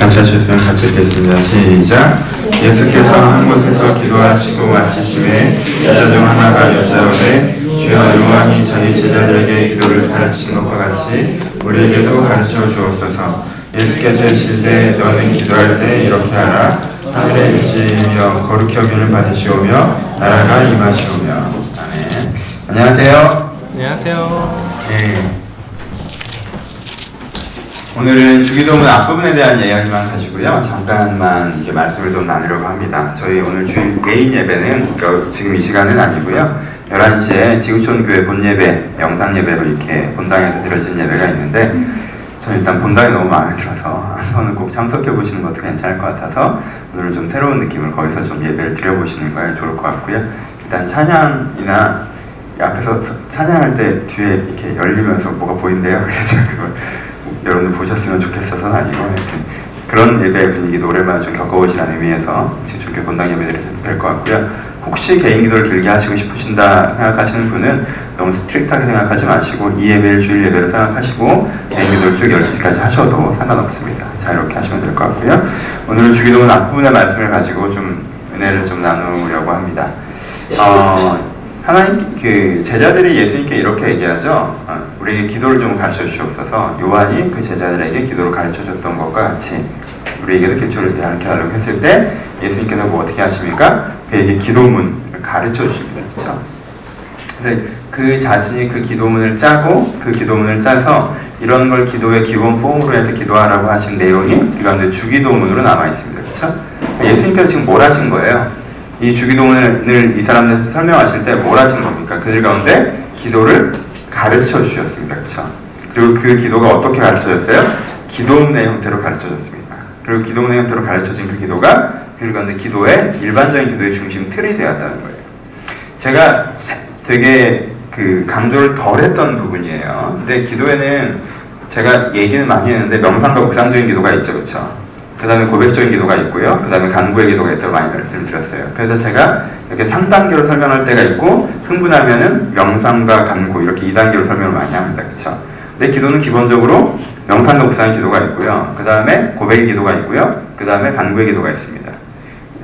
같이 하셨으면 같이 읽겠습니다. 시작. 예수께서 한 곳에서 기도하시고 마치심에 여자 중 하나가 여자오되 주여 요한이 자기 제자들에게 기도를 가르친 것과 같이 우리에게도 가르쳐 주옵소서. 예수께서 이르시되 너는 기도할 때 이렇게 하라. 하늘의 유지이며 거룩히 여김을 받으시오며 나라가 임하시오며 아멘. 안녕하세요. 안녕하세요. 예. 오늘은 주기도문 앞부분에 대한 이야기만 가지고요. 잠깐만 이렇게 말씀을 좀 나누려고 합니다. 저희 오늘 주일 메인 예배는 그 지금 이 시간은 아니고요. 11시에 지구촌 교회 본 예배, 영상 예배로 이렇게 본당에서 드려진 예배가 있는데 저는 일단 본당이 너무 마음에 들어서 한 번은 꼭 참석해 보시는 것도 괜찮을 것 같아서 오늘은 좀 새로운 느낌을 거기서 좀 예배를 드려보시는 거에 좋을 것 같고요. 일단 찬양이나 이 앞에서 찬양할 때 뒤에 이렇게 열리면서 뭐가 보인대요. 그래서 그걸 여러분들 보셨으면 좋겠어서는 아니고 하여튼 그런 예배 분위기도 오랜만에 좀 겪어보시라는 의미에서 지금 본당 예배 드리면 될것 같고요. 혹시 개인 기도를 길게 하시고 싶으신다 생각하시는 분은 너무 strict하게 생각하지 마시고 이 예배를 주일 예배로 생각하시고 개인 기도를 쭉 10시까지 하셔도 상관없습니다. 자 이렇게 하시면 될 것 같고요. 오늘은 주기도문 앞부분의 말씀을 가지고 좀 은혜를 좀 나누려고 합니다. 어, 하나님 그 제자들이 예수님께 이렇게 얘기하죠. 어, 우리에게 기도를 좀 가르쳐 주시옵소서. 요한이 그 제자들에게 기도를 가르쳐 줬던 것과 같이 우리에게도 기초를 가르쳐 달라고 했을 때 예수님께서 뭐 어떻게 하십니까? 그에게 기도문을 가르쳐 주십니다. 그렇죠? 그 자신이 그 기도문을 짜고 그 기도문을 짜서 이런 걸 기도의 기본 폼으로 해서 기도하라고 하신 내용이 이 가운데 주기도문으로 남아 있습니다. 그렇죠? 예수님께서 지금 뭘 하신 거예요? 이 주기도문을 이 사람들한테 설명하실 때 뭘 하신 겁니까? 그들 가운데 기도를 가르쳐 주셨습니다. 그렇죠? 그리고 그 기도가 어떻게 가르쳐졌어요? 기도문의 형태로 가르쳐졌습니다. 그리고 기도문의 형태로 가르쳐진 그 기도가 그들 가운데 기도의 일반적인 기도의 중심 틀이 되었다는 거예요. 제가 되게 그 강조를 덜 했던 부분이에요. 근데 기도에는 제가 얘기는 많이 했는데 명상과 묵상적인 기도가 있죠. 그렇죠? 그 다음에 고백적인 기도가 있고요. 그 다음에 간구의 기도가 있다고 많이 말씀을 드렸어요. 그래서 제가 이렇게 3단계로 설명할 때가 있고, 흥분하면은 명상과 간구, 이렇게 2단계로 설명을 많이 합니다. 그쵸? 내 기도는 기본적으로 명상과 묵상의 기도가 있고요. 그 다음에 고백의 기도가 있고요. 그 다음에 간구의 기도가 있습니다.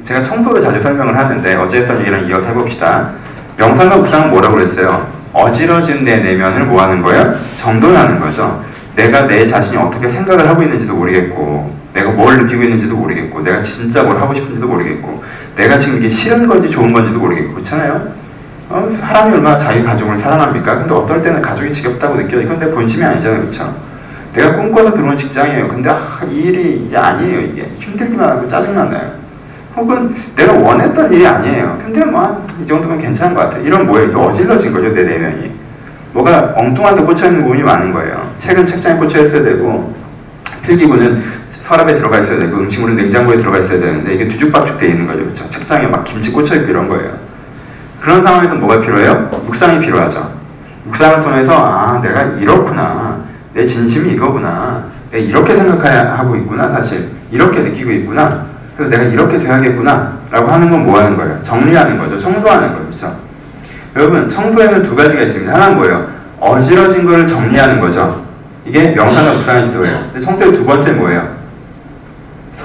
제가 청소를 자주 설명을 하는데, 어제 했던 얘기랑 이어서 해봅시다. 명상과 묵상은 뭐라고 그랬어요? 어지러진 내 내면을 뭐 하는 거예요? 정돈하는 거죠. 내가 내 자신이 어떻게 생각을 하고 있는지도 모르겠고, 내가 뭘 느끼고 있는지도 모르겠고, 내가 진짜 뭘 하고 싶은지도 모르겠고, 내가 지금 이게 싫은 건지 좋은 건지도 모르겠고, 그렇잖아요? 어, 사람이 얼마나 자기 가족을 사랑합니까? 근데 어떨 때는 가족이 지겹다고 느껴요. 이건 내 본심이 아니잖아요, 그렇죠? 내가 꿈꿔서 들어온 직장이에요. 근데 아, 이 일이 아니에요, 이게. 힘들기만 하고 짜증만 나요. 혹은 내가 원했던 일이 아니에요. 근데 뭐, 이 정도면 괜찮은 것 같아. 이런 뭐예요? 어질러진 거죠, 내 내면이. 뭐가 엉뚱한 데 꽂혀있는 부분이 많은 거예요. 책은 책장에 꽂혀 있어야 되고, 필기구는 서랍에 들어가 있어야 되고 음식물은 냉장고에 들어가 있어야 되는데 이게 뒤죽박죽 돼 있는 거죠. 그렇죠? 책장에 막 김치 꽂혀 있고 이런 거예요. 그런 상황에서 뭐가 필요해요? 묵상이 필요하죠. 묵상을 통해서 아 내가 이렇구나. 내 진심이 이거구나. 내가 이렇게 생각하고 있구나 사실. 이렇게 느끼고 있구나. 그래서 내가 이렇게 돼야겠구나. 라고 하는 건 뭐 하는 거예요? 정리하는 거죠. 청소하는 거죠. 그렇죠? 여러분 청소에는 두 가지가 있습니다. 하나는 뭐예요? 어지러진 거를 정리하는 거죠. 이게 명상과 묵상의 기도예요. 청소의 두 번째 뭐예요?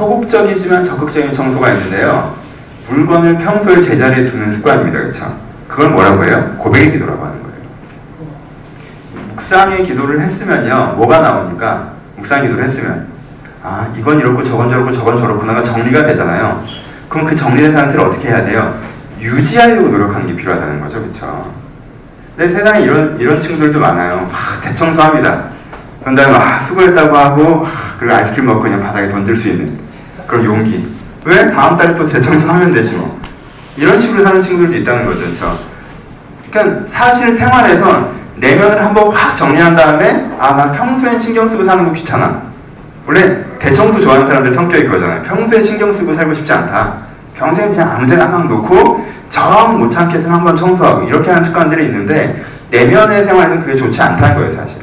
소극적이지만 적극적인 청소가 있는데요. 물건을 평소에 제자리에 두는 습관입니다. 그렇죠? 그걸 뭐라고 해요? 고백의 기도라고 하는 거예요. 묵상의 기도를 했으면요. 뭐가 나오니까 묵상 기도를 했으면 아 이건 이렇고 저건 저렇고 저건 저렇구나가 정리가 되잖아요. 그럼 그 정리된 상태를 어떻게 해야 돼요? 유지하려고 노력하는 게 필요하다는 거죠. 그렇죠? 근데 세상에 이런 이런 친구들도 많아요. 막 대청소합니다. 그런 다음에 아 수고했다고 하고 그리고 아이스크림 먹고 그냥 바닥에 던질 수 있는 그런 용기 왜? 다음 달에 또 재청소하면 되지 뭐 이런 식으로 사는 친구들도 있다는 거죠 그렇죠? 그러니까 사실 생활에서 내면을 한번 확 정리한 다음에 아 나 평소엔 신경 쓰고 사는 거 귀찮아 원래 대청소 좋아하는 사람들 성격이 그거잖아요 평소에 신경 쓰고 살고 싶지 않다 평소에 그냥 아무 데나 막 놓고 정못 해서 한번 청소하고 이렇게 하는 습관들이 있는데 내면의 생활에는 그게 좋지 않다는 거예요 사실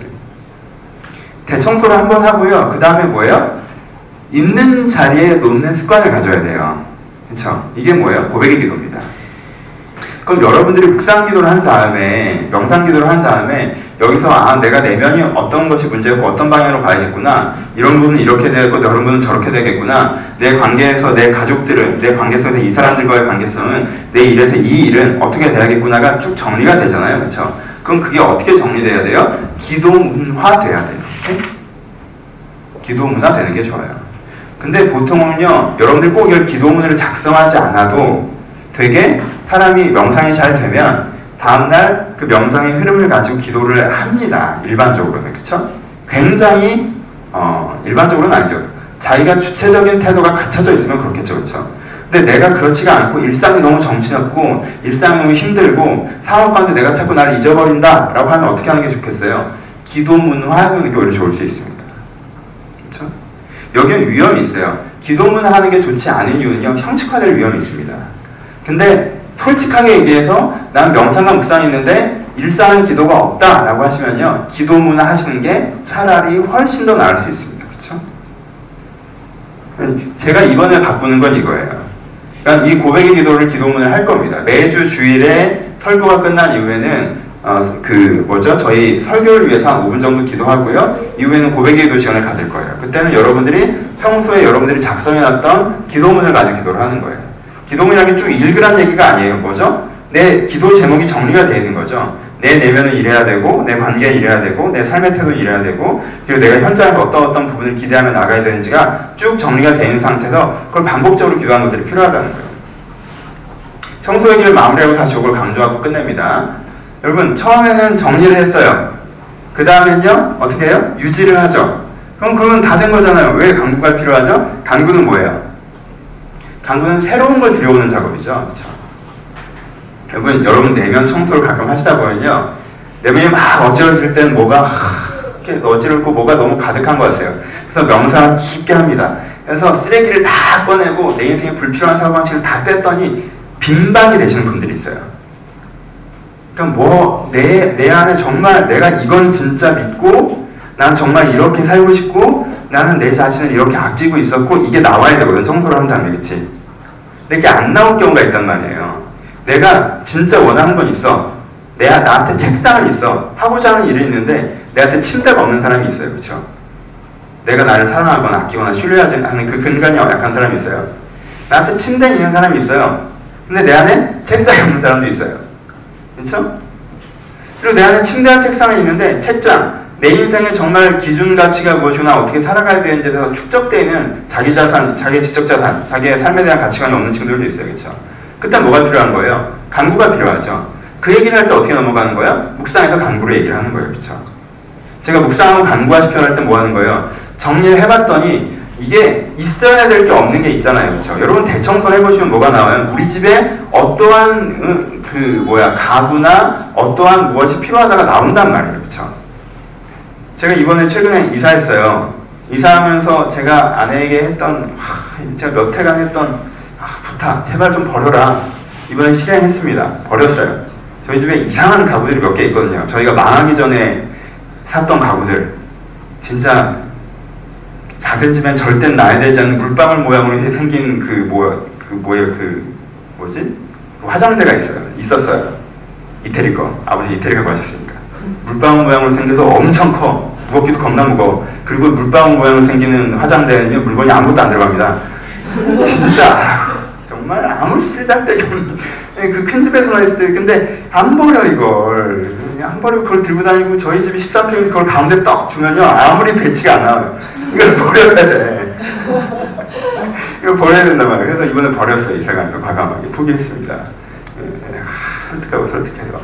대청소를 한번 하고요. 그 다음에 뭐예요? 있는 자리에 놓는 습관을 가져야 돼요. 그렇죠? 이게 뭐예요? 고백의 기도입니다. 그럼 여러분들이 묵상 기도를 한 다음에 명상 기도를 한 다음에 여기서 아 내가 내면이 어떤 것이 문제였고 어떤 방향으로 가야겠구나 이런 부분은 이렇게 되겠고 저런 부분은 저렇게 되겠구나 내 관계에서 내 가족들은 내 관계 속에서 이 사람들과의 관계성은 내 일에서 이 일은 어떻게 돼야겠구나가 쭉 정리가 되잖아요 그렇죠 그럼 그게 어떻게 정리돼야 돼요 기도문화 돼야 돼요 오케이? 기도문화 되는 게 좋아요 근데 보통은요 여러분들 꼭 이걸 기도문을 작성하지 않아도 되게 사람이 명상이 잘 되면 다음날 그 명상의 흐름을 가지고 기도를 합니다. 일반적으로는 그렇죠? 굉장히 어, 일반적으로는 아니죠. 자기가 주체적인 태도가 갖춰져 있으면 그렇겠죠, 그렇죠? 근데 내가 그렇지가 않고 일상이 너무 정신없고 일상이 너무 힘들고 사업하는데 내가 자꾸 나를 잊어버린다 라고 하면 어떻게 하는 게 좋겠어요? 기도문화 하는 게 오히려 좋을 수 있습니다. 여기는 위험이 있어요. 기도문화하는 게 좋지 않은 이유는요, 형식화될 위험이 있습니다. 근데 솔직하게 얘기해서 난 명상과 묵상이 있는데 일상은 기도가 없다라고 하시면요 기도 문화 하시는 게 차라리 훨씬 더 나을 수 있습니다. 그렇죠? 제가 이번에 바꾸는 건 이거예요. 그러니까 이 고백의 기도를 기도문을 할 겁니다. 매주 주일에 설교가 끝난 이후에는 어, 그 뭐죠? 저희 설교를 위해서 한 5분 정도 기도하고요. 이후에는 고백의 기도 시간을 가질 거예요. 그때는 여러분들이 평소에 여러분들이 작성해놨던 기도문을 가지고 기도를 하는 거예요. 기도문이라는 게 쭉 읽으란 얘기가 아니에요. 뭐죠? 내 기도 제목이 정리가 되어 있는 거죠. 내 내면은 이래야 되고, 내 관계는 이래야 되고, 내 삶의 태도는 이래야 되고, 그리고 내가 현장에서 어떤 어떤 부분을 기대하며 나가야 되는지가 쭉 정리가 되어 있는 상태에서 그걸 반복적으로 기도하는 것들이 필요하다는 거예요. 청소 얘기를 마무리하고 다시 이걸 강조하고 끝냅니다. 여러분, 처음에는 정리를 했어요. 그 다음엔요, 어떻게 해요? 유지를 하죠. 그럼 그러면 다 된 거잖아요. 왜 강구가 필요하죠? 강구는 뭐예요? 강구는 새로운 걸 들여오는 작업이죠. 그렇죠? 여러분, 여러분 내면 청소를 가끔 하시다 보면요. 내면이 막 어지러질 때는 뭐가 이렇게 어지럽고 뭐가 너무 가득한 것 같아요. 그래서 명상을 깊게 합니다. 그래서 쓰레기를 다 꺼내고 내 인생에 불필요한 사고방식을 다 뺐더니 빈방이 되시는 있어요. 그러니까 뭐, 내, 내 안에 정말 내가 이건 진짜 믿고 난 정말 이렇게 살고 싶고 나는 내 자신을 이렇게 아끼고 있었고 이게 나와야 되거든 청소를 한 다음에 그치? 근데 이게 안 나올 경우가 있단 말이에요. 내가 진짜 원하는 건 있어. 내가 나한테 책상은 있어. 하고자 하는 일이 있는데 내한테 침대가 없는 사람이 있어요 그쵸? 내가 나를 사랑하거나 아끼거나 신뢰하지 않는 그 근간이 약한 사람이 있어요. 나한테 침대에 있는 사람이 있어요. 근데 내 안에 책상이 없는 사람도 있어요 그쵸 그리고 내 안에 침대와 책상이 있는데 책장 내 인생의 정말 기준 가치가 무엇이나 어떻게 살아가야 되는지에 대해서 축적되는 자기 자산, 자기 지적 자산, 자기의 삶에 대한 가치관이 없는 친구들도 있어요. 그렇죠? 그때 뭐가 필요한 거예요? 간구가 필요하죠. 그 얘기를 할 때 어떻게 넘어가는 거예요? 묵상에서 간구로 얘기를 하는 거예요. 그렇죠? 제가 묵상하고 간구화 시켜 할때 뭐 하는 거예요? 정리를 해봤더니 이게 있어야 될 게 없는 게 있잖아요. 그렇죠? 여러분 대청소 해보시면 뭐가 나와요? 우리 집에 어떠한 그 뭐야 가구나 어떠한 무엇이 필요하다가 나온단 말이에요. 그렇죠? 제가 이번에 최근에 이사했어요. 이사하면서 제가 아내에게 했던 제가 몇 해간 했던 아, 부탁 제발 좀 버려라. 이번에 실행했습니다. 버렸어요. 저희 집에 이상한 가구들이 몇 개 있거든요. 저희가 망하기 전에 샀던 가구들. 진짜 작은 집엔 절대 놔야 되지 않는 물방울 모양으로 생긴 그 뭐야 그 뭐야 그 뭐지 그 화장대가 있어요. 있었어요. 이태리 거 아버지 이태리가 가셨으니까 물방울 모양으로 생겨서 엄청 커. 무겁기도 겁나 무거워. 그리고 물방울 모양으로 생기는 화장대는요, 물건이 아무것도 안 들어갑니다. 진짜, 정말 아무 쓸데기 없는, 그큰 집에서만 있을 때, 근데 안 버려, 이걸. 안 버리고 그걸 들고 다니고, 저희 집이 13평인데 그걸 가운데 떡 두면요, 아무리 배치가 안 나와요. 이걸 버려야 돼. 이걸 버려야 된단 말이에요. 그래서 이번에 버렸어요, 이사가니까 과감하게. 포기했습니다. 설득하고 설득해요.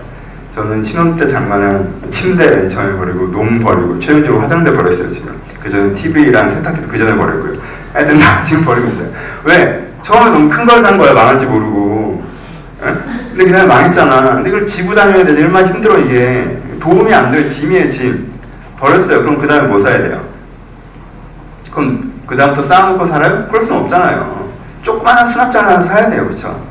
저는 신혼 때 장만한 침대 처음에 버리고 놈 버리고 최종적으로 화장대 버렸어요 지금 그 전에 TV랑 세탁기도 그 전에 버렸고요 하여튼 나 지금 버리고 있어요 왜? 처음에 너무 큰 걸 산 거야 망할지 모르고 에? 근데 그냥 망했잖아 근데 그걸 지고 다녀야 되지 얼마나 힘들어 이게 도움이 안 돼요 짐이에요 짐 버렸어요 그럼 그 다음에 뭐 사야 돼요? 그럼 그 다음부터 쌓아놓고 살아요? 그럴 수는 없잖아요 조그마한 수납장 하나 사야 돼요 그렇죠?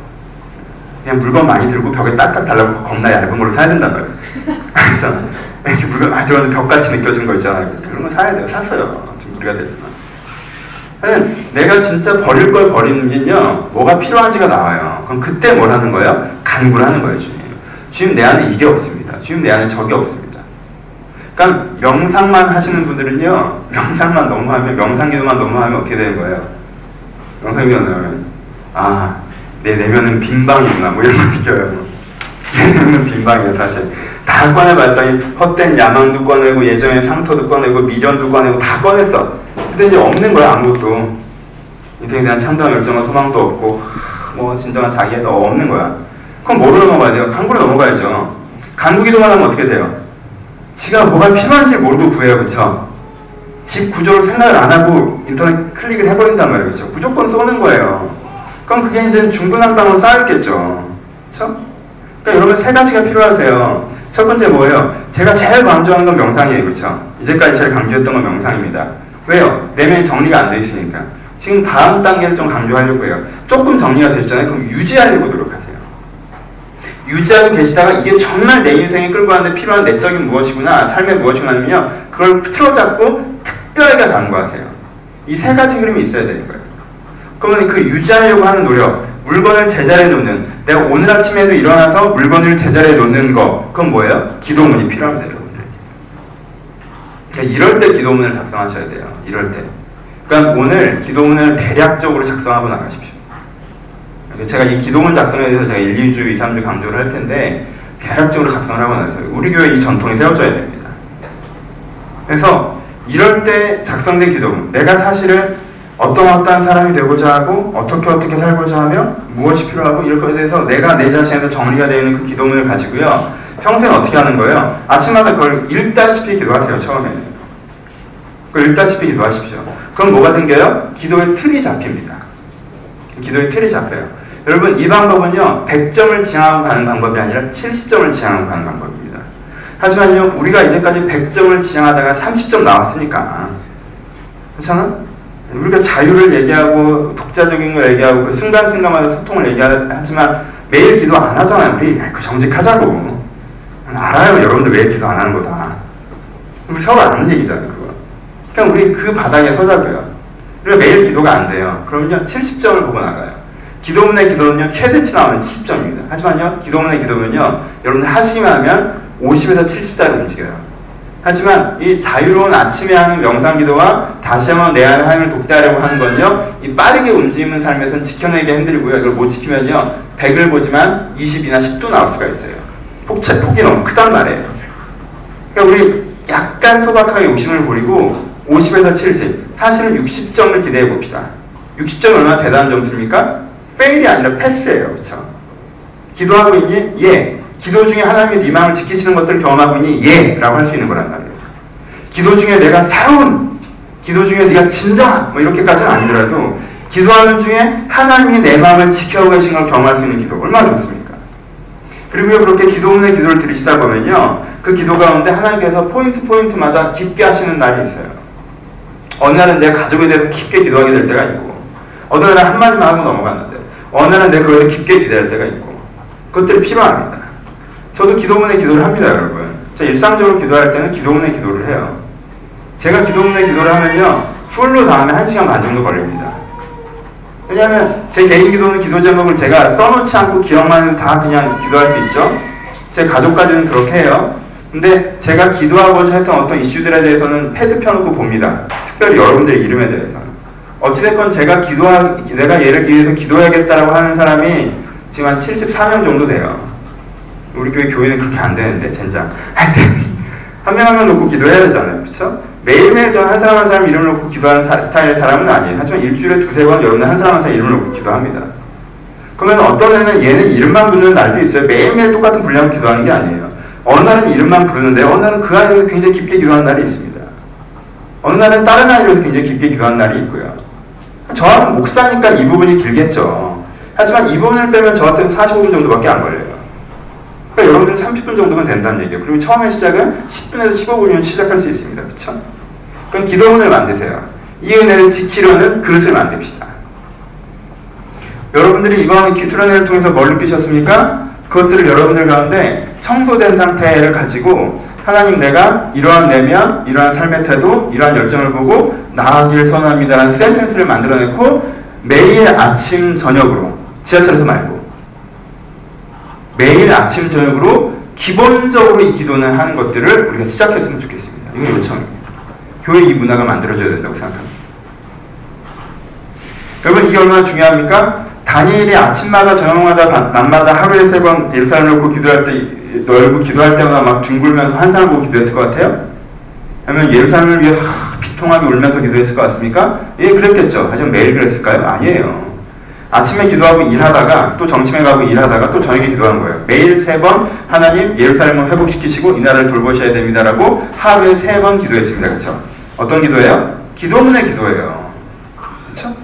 그냥 물건 많이 들고 벽에 딱딱 달라붙고 겁나 얇은 걸로 사야 된단 말이에요. 그렇죠? 이렇게 물건 많이 들어는데 벽같이 느껴지는 거 있잖아요. 그런 거 사야 돼요. 샀어요. 좀 무리가 되지만. 내가 진짜 버릴 걸 버리는요, 뭐가 필요한지가 나와요. 그럼 그때 뭘 하는 거예요? 간구를 하는 거예요, 주님. 주님 내 안에 이게 없습니다. 주님 내 안에 저게 없습니다. 그러니까 명상만 하시는 분들은요, 명상만 너무 하면, 명상기도만 너무 하면 어떻게 되는 거예요? 명상기도 나오면, 아, 내 내면은 빈 방이구나, 뭐 이런 거 느껴요. 내 내면은 빈 방이야, 사실. 다 꺼내봤더니, 헛된 야망도 꺼내고, 예전의 상처도 꺼내고, 미련도 꺼내고, 다 꺼냈어. 근데 이제 없는 거야, 아무것도. 인생에 대한 참다운 열정과 소망도 없고, 뭐, 진정한 자기애도 없는 거야. 그럼 뭐로 넘어가야 돼요? 강구로 넘어가야죠. 강구 기도만 하면 어떻게 돼요? 지가 뭐가 필요한지 모르고 구해요, 그쵸? 집 구조를 생각을 안 하고 인터넷 클릭을 해버린단 말이에요, 그쵸? 무조건 쏘는 거예요. 그럼 그게 이제 중구난방으로 쌓였겠죠. 그쵸? 그러니까 여러분 세 가지가 필요하세요. 첫 번째 뭐예요? 제가 제일 강조하는 건 명상이에요, 그쵸? 이제까지 제일 강조했던 건 명상입니다. 왜요? 내면이 정리가 안 돼 있으니까. 지금 다음 단계를 좀 강조하려고 해요. 조금 정리가 됐잖아요. 그럼 유지하려고 노력하세요. 유지하고 계시다가 이게 정말 내 인생에 끌고 가는데 필요한 내적인 무엇이구나, 삶의 무엇이구나면요, 그걸 틀어잡고 특별하게 간구하세요. 이 세 가지 흐름이 있어야 되는 거예요. 그러면 그 유지하려고 하는 노력, 물건을 제자리에 놓는, 내가 오늘 아침에도 일어나서 물건을 제자리에 놓는 거, 그건 뭐예요? 기도문이 필요합니다, 여러분들. 그러니까 이럴 때 기도문을 작성하셔야 돼요. 이럴 때. 그러니까 오늘 기도문을 대략적으로 작성하고 나가십시오. 제가 이 기도문 작성에 대해서 제가 1, 2주, 2, 3주 강조를 할 텐데 대략적으로 작성을 하고 나서 우리 교회 이 전통이 세워져야 됩니다. 그래서 이럴 때 작성된 기도문 내가 사실은 어떤 어떤 사람이 되고자 하고 어떻게 어떻게 살고자 하며 무엇이 필요하고 이럴 것에 대해서 내가 내 자신에서 정리가 되어 있는 그 기도문을 가지고요. 평소에 어떻게 하는 거예요? 아침마다 그걸 읽다시피 기도하세요. 처음에는. 그걸 읽다시피 기도하십시오. 그럼 뭐가 생겨요? 기도의 틀이 잡힙니다. 기도의 틀이 잡혀요. 여러분 이 방법은요 100점을 지향하고 가는 방법이 아니라 70점을 지향하고 가는 방법입니다. 하지만요 우리가 이제까지 100점을 지향하다가 30점 나왔으니까 그렇잖아? 우리가 자유를 얘기하고 독자적인 걸 얘기하고 그 순간순간마다 소통을 얘기하지만 매일 기도 안 하잖아요. 우리 그 정직하자고. 알아요 여러분들 왜 기도 안 하는 거다. 우리 서로 아는 얘기잖아요 그거. 그냥 우리 그 바닥에 서자고요. 우리가 매일 기도가 안 돼요. 그러면요 70점을 보고 나가요. 기도문의 기도는요 최대치 나오면 70점입니다. 하지만요 기도문의 기도는요 여러분 하시기만 하면 50에서 70짜리 움직여요. 하지만 이 자유로운 아침에 하는 명상 기도와 다시 한번 내 안에 하나님을 독대하려고 하는 건요 이 빠르게 움직이는 삶에서는 지켜내기 힘들고요 이걸 못 지키면요 100을 보지만 20이나 10도 나올 수가 있어요. 편차 폭이 너무 크단 말이에요. 그러니까 우리 약간 소박하게 욕심을 부리고 50에서 70 사실은 60점을 기대해 봅시다. 60점이 얼마나 대단한 점수입니까? fail이 아니라 패스예요. 그렇죠? 기도하고 있니? 예. 기도 중에 하나님의 네 마음을 지키시는 것들을 경험하고 있니? 예. 라고 할 수 있는 거란 말이에요. 기도 중에 내가 새로운 기도 중에 네가 진정한 뭐 이렇게까지는 아니더라도 기도하는 중에 하나님이 내 마음을 지켜오고 계신 걸 경험할 수 있는 기도 얼마나 좋습니까? 그리고 그렇게 기도문의 기도를 들으시다 보면요 그 기도 가운데 하나님께서 포인트 포인트마다 깊게 하시는 날이 있어요 어느 날은 내 가족에 대해서 깊게 기도하게 될 때가 있고 어느 날은 한마디만 하고 넘어갔는데 어느 날은 내가 그거에 깊게 기도할 때가 있고 그것들이 필요합니다 저도 기도문의 기도를 합니다 여러분 저 일상적으로 기도할 때는 기도문의 기도를 해요 제가 기도문의 기도를 하면요 풀로 다 하면 1시간 반 정도 걸립니다 왜냐하면 제 개인 기도는 기도 제목을 제가 써놓지 않고 기억만 다 그냥 기도할 수 있죠. 제 가족까지는 그렇게 해요. 근데 제가 기도하고자 했던 어떤 이슈들에 대해서는 패드 펴놓고 봅니다. 특별히 여러분들의 이름에 대해서. 어찌됐건 제가 기도하, 내가 얘를 위해서 기도해야겠다라고 하는 사람이 지금 한 74명 정도 돼요. 우리 교회 교회는 그렇게 안 되는데, 젠장. 한 명 한 명 놓고 기도해야 되잖아요. 그쵸? 매일매일 저한 사람 한 사람 이름을 놓고 기도하는 사, 스타일의 사람은 아니에요. 하지만 일주일에 두세 번 여러분들 한 사람 한 사람 이름을 놓고 기도합니다. 그러면 어떤 애는 얘는 이름만 부르는 날도 있어요. 매일매일 똑같은 분량 기도하는 게 아니에요. 어느 날은 이름만 부르는데 어느 날은 그 아이를 굉장히 깊게 기도하는 날이 있습니다. 어느 날은 다른 아이를 굉장히 깊게 기도하는 날이 있고요. 저는 목사니까 이 부분이 길겠죠. 하지만 이 부분을 빼면 저 같은 45분 정도밖에 안 걸려요. 그러니까 여러분들은 30분 정도면 된다는 얘기예요. 그리고 처음에 시작은 10분에서 15분이면 시작할 수 있습니다. 그렇죠? 그럼 기도문을 만드세요. 이 은혜를 지키려는 그릇을 만듭시다. 여러분들이 이번 기술은혜를 통해서 뭘 느끼셨습니까? 그것들을 여러분들 가운데 청소된 상태를 가지고 하나님 내가 이러한 내면, 이러한 삶의 태도, 이러한 열정을 보고 나아가기를 선합니다라는 센텐스를 만들어내고 매일 아침 저녁으로 지하철에서 말고 매일 아침 저녁으로 기본적으로 이 기도는 하는 것들을 우리가 시작했으면 좋겠습니다. 이건 요청입니다. 교회 이 문화가 만들어져야 된다고 생각합니다. 여러분 이게 얼마나 중요합니까? 다니엘이 아침마다 저녁마다 밤- 밤마다 하루에 세 번 예루살렘 놓고 기도할 때 넓고 기도할 때마다 막 둥글면서 환상을 보고 기도했을 것 같아요? 아니면 예루살렘을 위해 하, 비통하게 울면서 기도했을 것 같습니까? 예, 그랬겠죠. 하지만 매일 그랬을까요? 아니에요. 아침에 기도하고 일하다가 또 점심에 가고 일하다가 또 저녁에 기도한 거예요. 매일 세 번 하나님 예루살렘을 회복시키시고 이 나라를 돌보셔야 됩니다라고 하루에 세 번 기도했습니다. 그렇죠? 어떤 기도예요? 기도문의 기도예요. 그렇죠?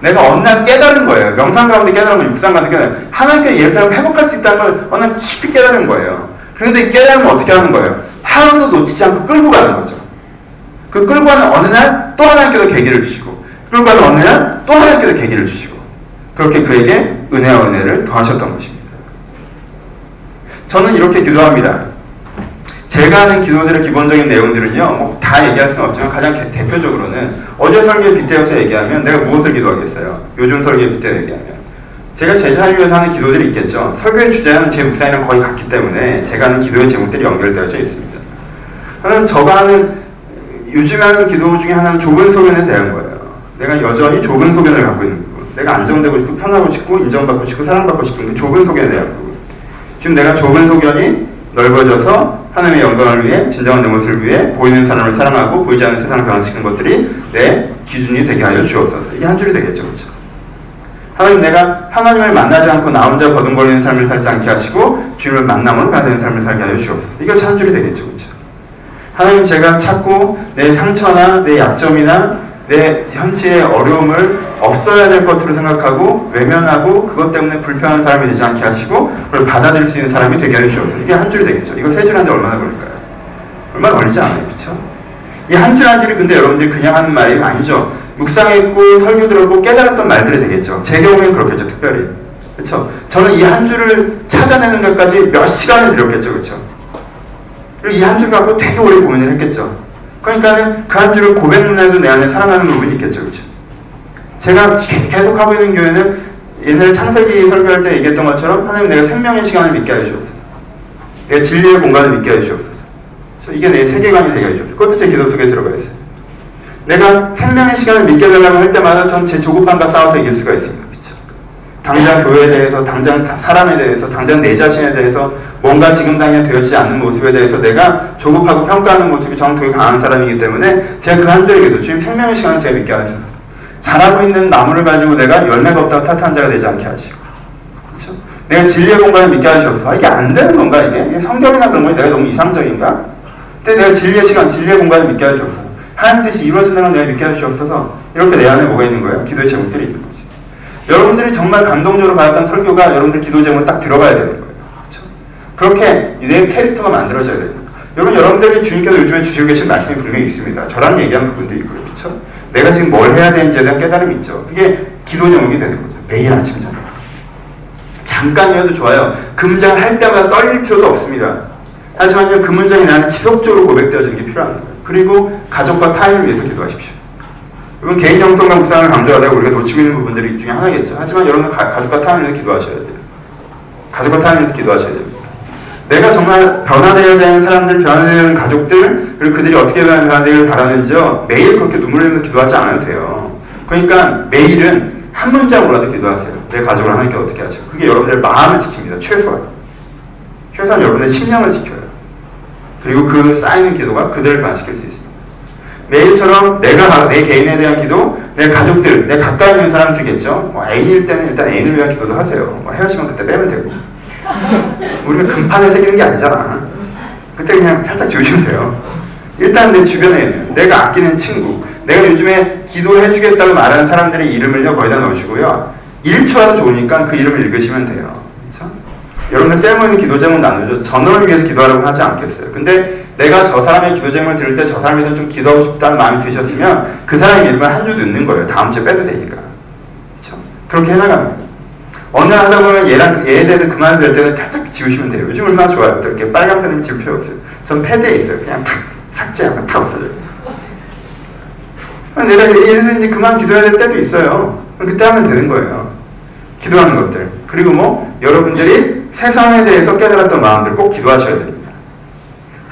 내가 어느 날 깨달은 거예요. 명상 가운데 깨달은 거, 육상 가운데 깨달은. 하나님께 예루살렘을 회복할 수 있다는 걸 어느 날 깊이 깨달은 거예요. 그런데 이 깨달으면 어떻게 하는 거예요? 하루도 놓치지 않고 끌고 가는 거죠. 그 끌고 가는 어느 날 또 하나님께서 계기를 주시고 끌고 가는 어느 날 또 하나님께서 계기를 주시고 그렇게 그에게 은혜와 은혜를 더하셨던 것입니다. 저는 이렇게 기도합니다. 제가 하는 기도들의 기본적인 내용들은요, 뭐 다 얘기할 수는 없지만 가장 개- 대표적으로는 어제 설교에 빗대어서 얘기하면 내가 무엇을 기도하겠어요? 요즘 설교에 빗대어 얘기하면. 제가 제 자를 위해서 하는 기도들이 있겠죠. 설교의 주제는 제 묵상이랑 거의 같기 때문에 제가 하는 기도의 제목들이 연결되어져 있습니다. 저는 저가 하는, 요즘 하는 기도 중에 하나는 좁은 소견에 대한 거예요. 내가 여전히 좁은 소견을 갖고 있는 부분. 내가 안정되고 싶고 편하고 싶고 인정받고 싶고 사랑받고 싶은 그 좁은 부분. 지금 내가 좁은 소견이 넓어져서 하나님의 영광을 위해 진정한 내 모습을 위해 보이는 사람을 사랑하고 보이지 않는 세상을 변화시키는 것들이 내 기준이 되게 하여 주옵소서. 이게 한 줄이 되겠죠. 그렇죠? 하나님 내가 하나님을 만나지 않고 나 혼자 버둥거리는 삶을 살지 않게 하시고 주님을 가야 되는 삶을 살게 하여 주옵소서. 이게 한 줄이 되겠죠. 그렇죠? 하나님 제가 찾고 내 상처나 내 약점이나 내 현실의 어려움을 없어야 될 것으로 생각하고 외면하고 그것 때문에 불편한 사람이 되지 않게 하시고 그걸 받아들일 수 있는 사람이 되게 주옵소서. 이게 한 줄이 되겠죠. 이거 세 줄 하는데 얼마나 걸릴까요? 얼마 걸리지 않아요. 그렇죠? 이 한 줄 한 줄이 근데 여러분들이 그냥 하는 말이 아니죠. 묵상했고 설교 들었고 깨달았던 말들이 되겠죠. 제 경우에는 그렇겠죠. 특별히. 그렇죠? 저는 이 한 줄을 찾아내는 것까지 몇 시간을 들였겠죠. 그렇죠? 그리고 이 한 줄 갖고 되게 오래 고민을 했겠죠. 그러니까는 그 한 줄을 고백문에도 내 안에 사랑하는 부분이 있겠죠. 그렇죠? 제가 계속 하고 있는 교회는 옛날에 창세기 설교할 때 얘기했던 것처럼 하나님 내가 생명의 시간을 믿게 하여 주옵소서. 내가 진리의 공간을 믿게 하여 주옵소서. 그래서 이게 내 세계관이 되게 하여 주옵소서. 그것도 제 기도 속에 들어가 있어요. 내가 생명의 시간을 믿게 되려고 할 때마다 전 제 조급함과 싸워서 이길 수가 있습니다. 당장 교회에 대해서, 당장 사람에 대해서, 당장 내 자신에 대해서 뭔가 지금 당장 되어지지 않는 모습에 대해서 내가 조급하고 평가하는 모습이 되게 강한 사람이기 때문에 제가 그한 줄에게도 주님 생명의 시간을 제가 믿게 하셔서 자라고 있는 나무를 가지고 내가 열매가 없다고 탓한 자가 되지 않게 하시고 그렇죠? 내가 진리의 공간을 믿게 하셔서 아, 이게 안 되는 건가 이게? 이게 성경이나 그런 거니 내가 너무 이상적인가? 근데 내가 진리의 시간, 진리의 공간을 믿게 하시옵소서 하나님 뜻이 이루어진다는 걸 내가 믿게 하시옵소서 이렇게 내 안에 뭐가 있는 거예요? 기도의 제목들이 여러분들이 정말 감동적으로 받았던 설교가 여러분들 기도 제목에 딱 들어가야 되는 거예요. 그렇죠? 그렇게 내 캐릭터가 만들어져야 됩니다 여러분 여러분들에게 주님께서 요즘에 주시고 계신 말씀이 분명히 있습니다. 저랑 얘기한 부분도 있고요. 그렇죠? 내가 지금 뭘 해야 되는지에 대한 깨달음이 있죠. 그게 기도 제목이 되는 거죠. 매일 아침 저녁. 잠깐이어도 좋아요. 금장 할 때마다 떨릴 필요도 없습니다. 하지만요 그 문장이 나는 지속적으로 고백되어지는 게 거예요 그리고 가족과 타인을 위해서 기도하십시오 여러분 개인 영성과 묵상을 강조하다가 우리가 놓치고 있는 부분들이 중에 하나겠죠 하지만 여러분 가, 가족과 타인을 기도하셔야 돼요 가족과 타인을 기도하셔야 됩니다 내가 정말 변화되어야 되는 사람들, 변화되어야 되는 가족들, 그리고 그들이 어떻게 변화되기를 바라는지요, 매일 그렇게 눈물 흘리면서 기도하지 않아도 돼요. 그러니까 매일은 한 문장으로라도 기도하세요. 내 가족을 하나님께 어떻게 하죠? 그게 여러분들의 마음을 지킵니다. 최소한. 최소한 여러분의 심령을 지켜요. 그리고 그 쌓이는 기도가 그들을 변화시킬 수 있습니다. 매일처럼 내가, 내 개인에 대한 기도, 내 가족들, 내 가까이 있는 사람들이겠죠. 뭐 애인일 때는 일단 애인을 위한 기도도 하세요. 뭐 헤어지면 그때 빼면 되고. 우리가 금판을 새기는 게 아니잖아. 그때 그냥 살짝 지우시면 돼요. 일단 내 주변에 있는, 내가 아끼는 친구, 내가 요즘에 기도를 해주겠다고 말하는 사람들의 이름을요, 거기다 넣으시고요. 1초라도 좋으니까 그 이름을 읽으시면 돼요. 그렇죠? 여러분들 셀모는 기도 제목 나누죠. 전원을 위해서 기도하라고 하지 않겠어요. 근데 내가 저 사람의 기도 제목을 들을 때 저 사람에 대해서 좀 기도하고 싶다는 마음이 드셨으면 그 사람의 이름을 한 줄 넣는 거예요. 다음 주에 빼도 되니까. 그렇죠? 그렇게 해나갑니다. 어느 날 하다 보면 얘랑, 얘에 대해서 그만 될 때는 살짝 지우시면 돼요. 요즘 얼마나 좋아요. 또 이렇게 빨간 펜을 지울 필요 없어요. 전 패드에 있어요. 그냥 탁, 삭제하면 다 없어져요. 내가 이래서 이제 그만 기도해야 될 때도 있어요. 그때 하면 되는 거예요. 기도하는 것들. 그리고 뭐, 여러분들이 세상에 대해서 깨달았던 마음들 꼭 기도하셔야 됩니다.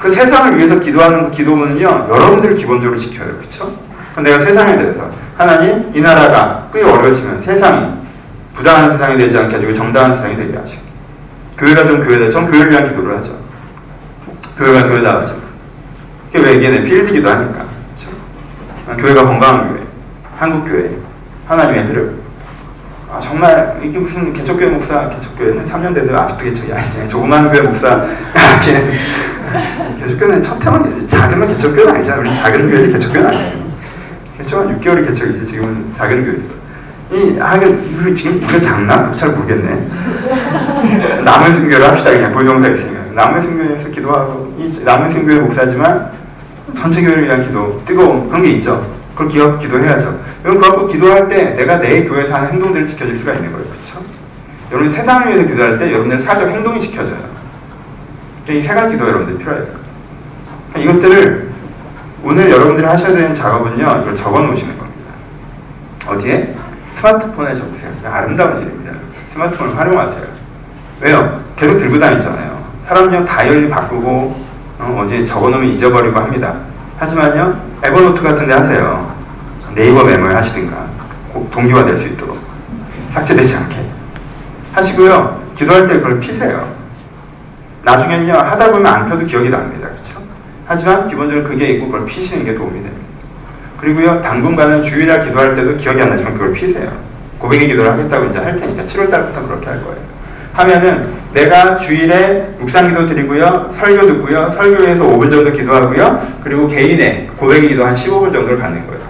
그 세상을 위해서 기도하는 그 기도문은요, 여러분들이 기본적으로 지켜야 돼요. 그쵸? 내가 세상에 대해서, 하나님, 이 나라가 꽤 어려워지면 세상이 부당한 세상이 되지 않게 해주고 정당한 세상이 되게 하시고, 교회가 좀 교회다. 전 교회를 위한 기도를 하죠. 교회가 교회다 하죠. 그게 왜 이게 내 필드 기도 하니까. 그쵸? 교회가 건강한 교회, 한국 교회, 하나님의 흐름. 아, 정말 이게 무슨 개척교회 목사, 개척교회는 3년 됐는데 아직도 개척이 아니냐. 조그만 교회 목사, 개척교회는 첫 해만 작으면 개척교회는 아니잖아. 우리 작은 교회는 개척교회는 아니에요. 개척한 6개월이 개척이지 지금은 작은 교회에서. 이 하긴 우리 지금 우리가 작나? 잘 모르겠네. 남은 승교를 합시다 그냥 불경사 있으니까 남은 승교에서 기도하고 이 남은 승교의 목사지만 전체 교회를 위한 기도 뜨거운 그런 게 있죠. 그걸 기억 기도해야죠. 여러분 그거 기도할 때 내가 내 교회에서 하는 행동들을 지켜줄 수가 있는 거예요. 그렇죠? 여러분 세상을 위해서 기도할 때 여러분들 사적 행동이 지켜져요. 이 세 가지 기도 여러분들 필요해요. 그러니까 이것들을 오늘 여러분들이 하셔야 되는 작업은요. 이걸 적어 놓으시는 겁니다. 어디에? 스마트폰에 적으세요. 아름다운 일입니다. 스마트폰을 활용하세요. 왜요? 계속 들고 다니잖아요. 사람요 다이어리 바꾸고 어, 디 적어 놓으면 잊어버리고 합니다. 하지만요 에버노트 같은 데 하세요. 네이버 메모에 하시든가 동기화 될 수 있도록 삭제되지 않게 하시고요. 기도할 때 그걸 피세요. 나중에는요 하다 보면 안 펴도 기억이 납니다. 그렇죠? 하지만 기본적으로 그게 있고 그걸 피시는 게 도움이 됩니다. 그리고요 당분간은 주일날 기도할 때도 기억이 안 나지만 그걸 피세요. 고백의 기도를 하겠다고 이제 할 테니까 7월 달부터 그렇게 할 거예요. 하면은 내가 주일에 묵상기도 드리고요, 설교 듣고요, 설교에서 5분 정도 기도하고요, 그리고 개인의 고백의 기도 한 15분 정도를 갖는 거예요.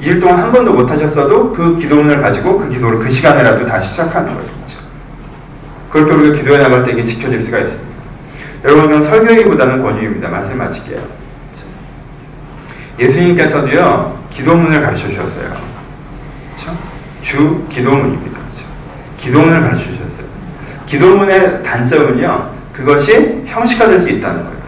일 동안 한 번도 못 하셨어도 그 기도문을 가지고 그 기도를 그 시간에라도 다시 시작하는 거죠. 그렇게 우리가 기도해 나갈 때 이게 지켜질 수가 있습니다. 여러분, 설교이보다는 권유입니다. 말씀 마칠게요. 예수님께서도요, 기도문을 가르쳐 주셨어요. 주 기도문입니다. 기도문을 가르쳐 주셨어요. 기도문의 단점은요, 그것이 형식화될 수 있다는 거예요.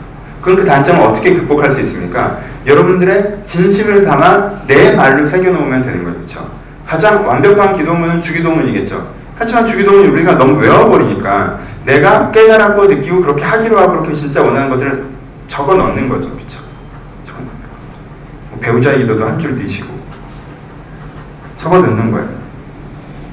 그럼 그 단점을 어떻게 극복할 수 있습니까? 여러분들의 진심을 담아 내 말로 새겨놓으면 되는 거죠. 가장 완벽한 기도문은 주기도문이겠죠. 하지만 주기도문이 우리가 너무 외워버리니까 내가 깨달았고 느끼고 그렇게 하기로 하고 그렇게 진짜 원하는 것들을 적어 넣는 거죠. 그렇죠? 뭐 배우자의 기도도 한줄 띄시고 적어 넣는 거예요.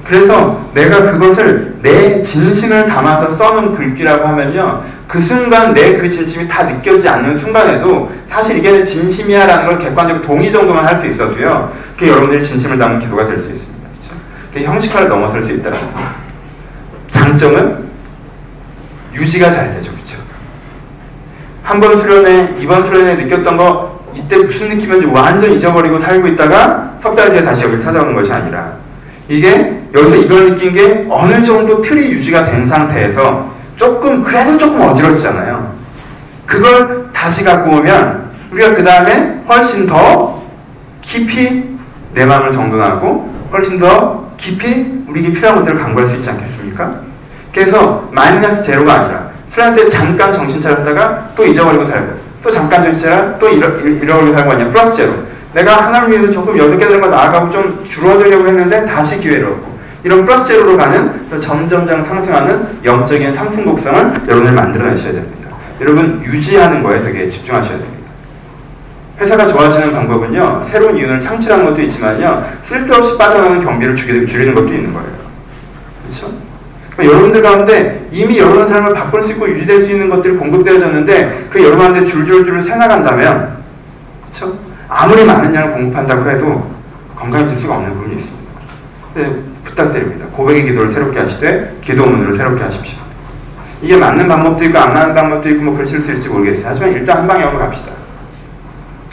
그래서 내가 그것을 내 진심을 담아서 써놓은 글귀라고 하면요. 그 순간 내 그 진심이 다 느껴지지 않는 순간에도 사실 이게 내 진심이야 라는 걸 객관적으로 동의 정도만 할 수 있어도요. 그게 여러분들이 진심을 담은 기도가 될 수 있습니다. 그렇죠? 그게 형식화를 넘어설 수 있다는 거예요. 장점은 유지가 잘 되죠. 그렇죠? 한 번 수련회, 이번 수련회 느꼈던 거 이때 무슨 느낌인지 완전 잊어버리고 살고 있다가 석 달 뒤에 다시 여기 찾아오는 것이 아니라 이게 여기서 이걸 느낀 게 어느 정도 틀이 유지가 된 상태에서 조금 그래도 조금 어지러지잖아요. 그걸 다시 갖고 오면 우리가 그 다음에 훨씬 더 깊이 내 마음을 정돈하고 훨씬 더 깊이 우리에게 필요한 것들을 강구할 수 있지 않겠습니까? 그래서 마이너스 제로가 아니라 때 잠깐 정신 차렸다가 또 잊어버리고 살고 또 잠깐 정신 차려 또 잃어, 잃어버리고 살고 아니야 플러스 제로 내가 하나를 위해서 조금 여섯 개들과 나아가고 좀 줄어들려고 했는데 다시 기회를 얻고 이런 플러스 제로로 가는 점점점 상승하는 영적인 상승 곡선을 여러분들 만들어내셔야 됩니다. 여러분 유지하는 거에 되게 집중하셔야 됩니다. 회사가 좋아지는 방법은요 새로운 이윤을 창출하는 것도 있지만요 쓸데없이 빠져나가는 경비를 줄이는 것도 있는 거예요. 그러니까 여러분들 가운데 이미 여러분 삶을 바꿀 수 있고 유지될 수 있는 것들이 공급되어졌는데 그 여러분한테 줄줄줄 새나간다면? 아무리 많은 양을 공급한다고 해도 건강해질 수가 없는 부분이 있습니다. 네, 부탁드립니다. 고백의 기도를 새롭게 하시되 기도문을 새롭게 하십시오. 이게 맞는 방법도 있고 안 맞는 방법도 있고 뭐 그러실 수 있을지 모르겠어요. 하지만 일단 한 방에 한번 갑시다.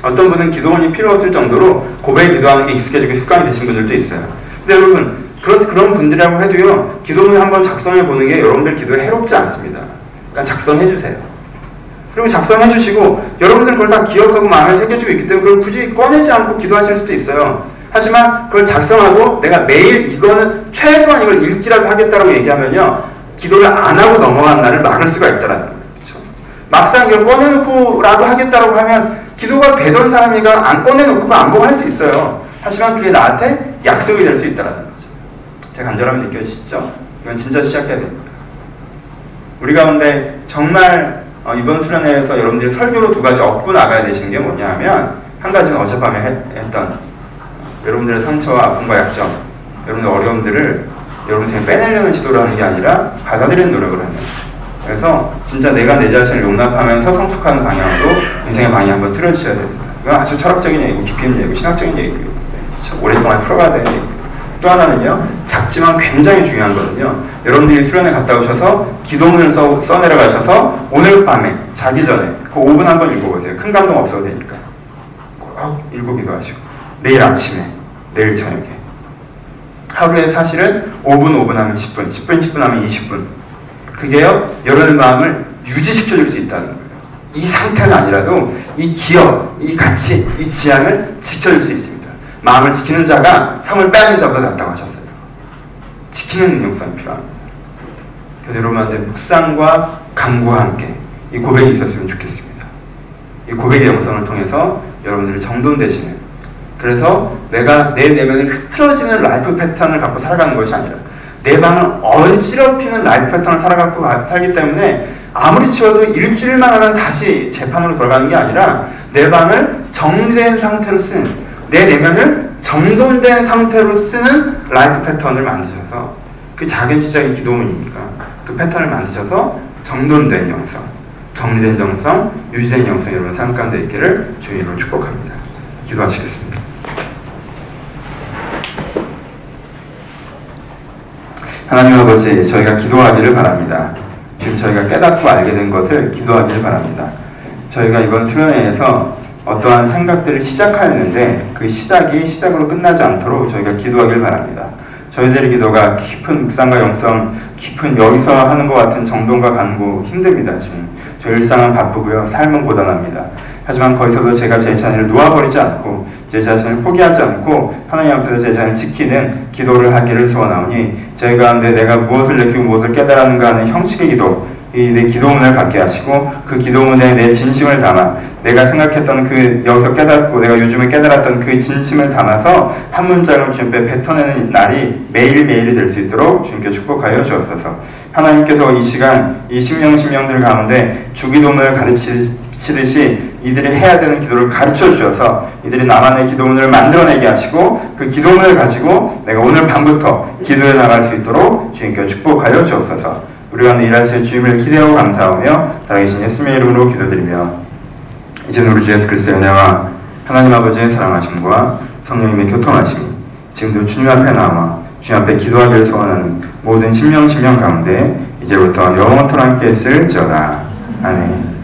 어떤 분은 기도원이 필요 없을 정도로 고백 기도하는 게 익숙해지고 습관이 되신 분들도 있어요. 근데 여러분 그런 그런 분들이라고 해도요 기도문 한번 작성해 보는 게 여러분들 기도에 해롭지 않습니다. 그러니까 작성해 주세요. 그리고 작성해 주시고 여러분들 그걸 다 기억하고 마음에 새겨지고 있기 때문에 그걸 굳이 꺼내지 않고 기도하실 수도 있어요. 하지만 그걸 작성하고 내가 매일 이거는 최소한 이걸 읽기라도 하겠다고 얘기하면요 기도를 안 하고 넘어간 날을 막을 수가 있다라는 거죠. 그렇죠? 막상 이걸 꺼내놓고라도 하겠다라고 하면 기도가 되던 사람이가 안 꺼내놓고 안 보고 할 수 있어요. 하지만 그게 나한테 약속이 될 수 있다라는 거죠. 제 간절함이 느껴지시죠? 이건 진짜 시작해야 됩니다. 우리 가운데 정말 어, 이번 수련회에서 여러분들이 설교로 두 가지 얻고 나가야 되시는 게 뭐냐면 한 가지는 어젯밤에 했, 했던 여러분들의 상처와 아픔과 약점, 여러분들 어려움들을 여러분 생에 빼내려는 시도를 하는 게 아니라 받아들이는 노력을 하는 그래서 진짜 내가 내 자신을 용납하면서 성숙하는 방향으로 인생의 방향 한번 틀어주셔야 됩니다. 이건 아주 철학적인 얘기고 깊이 있는 얘기고 신학적인 얘기고요. 오랫동안 풀어가야 되는 얘기고 또 하나는요 작지만 굉장히 중요한 거는요 여러분들이 수련회 갔다 오셔서 기도문을 써, 써내려가셔서 오늘 밤에 자기 전에 그 5분 한 번 읽어보세요. 큰 감동 없어도 되니까. 꼭 읽고 기도하시고. 내일 아침에 내일 저녁에. 하루에 사실은 5분 5분 하면 10분 10분 10분 하면 20분. 그게요 여러분 마음을 유지시켜 줄 수 있다는 거예요. 이 상태는 아니라도 이 기업, 이 가치, 이 지향을 지켜줄 수 있습니다 마음을 지키는 자가 성을 빼앗는 자보다 낫다고 하셨어요. 지키는 능력성이 필요합니다. 그래서 여러분한테 묵상과 강구와 함께 이 고백이 있었으면 좋겠습니다. 이 고백의 영성을 통해서 여러분들이 정돈되시는 그래서 내가 내 내면에 흐트러지는 life 패턴을 갖고 살아가는 것이 아니라 내 방을 어지럽히는 life 패턴을 살아가고 살기 때문에 아무리 치워도 일주일만 하면 다시 개판으로 돌아가는 게 아니라 내 방을 정리된 상태로 쓰는 내 내면을 정돈된 상태로 쓰는 life 패턴을 만드셔서 그 작은 시작이 기도문이니까 그 패턴을 만드셔서 정돈된 영성, 정리된 영성, 유지된 영성 여러분 삶 가운데 있기를 주의 이름으로 축복합니다. 기도하시겠습니다. 하나님 아버지, 저희가 기도하기를 바랍니다. 지금 저희가 깨닫고 알게 된 것을 기도하기를 바랍니다. 저희가 이번 수련회에서 어떠한 생각들을 시작하였는데 그 시작이 시작으로 끝나지 않도록 저희가 기도하길 바랍니다. 저희들의 기도가 깊은 묵상과 영성, 깊은 여기서 하는 것 같은 정돈과 간구 힘듭니다. 지금 저희 일상은 바쁘고요, 삶은 고단합니다. 하지만 거기서도 제가 제 자신을 놓아버리지 않고 제 자신을 포기하지 않고 하나님 앞에서 제 자신을 지키는 기도를 하기를 소원하오니 저희 가운데 내가 무엇을 느끼고 무엇을 깨달았는가 하는 형식의 기도 이 내 기도문을 갖게 하시고 그 기도문에 내 진심을 담아 내가 생각했던 그 여기서 깨닫고 내가 요즘에 깨달았던 그 진심을 담아서 한 문장을 주님께 뱉어내는 날이 매일매일이 될 수 있도록 주님께 축복하여 주옵소서. 하나님께서 이 시간 이 심령 심령들 가운데 주기도문을 가르치듯이 이들이 해야 되는 기도를 가르쳐 주셔서 이들이 나만의 기도문을 만들어내게 하시고 그 기도문을 가지고 내가 오늘 밤부터 기도해 나갈 수 있도록 주님께 축복하여 주옵소서 우리가 일하실 주님을 기대하고 감사하며 살아계신 예수님의 이름으로 기도드리며 이제 우리 주 예수 그리스도의 은혜와 하나님 아버지의 사랑하심과 성령님의 교통하심이 지금도 주님 앞에 나와 주님 앞에 기도하기를 소원하는 모든 심령 심령 가운데 이제부터 영원토록 함께 했을지어다. 아멘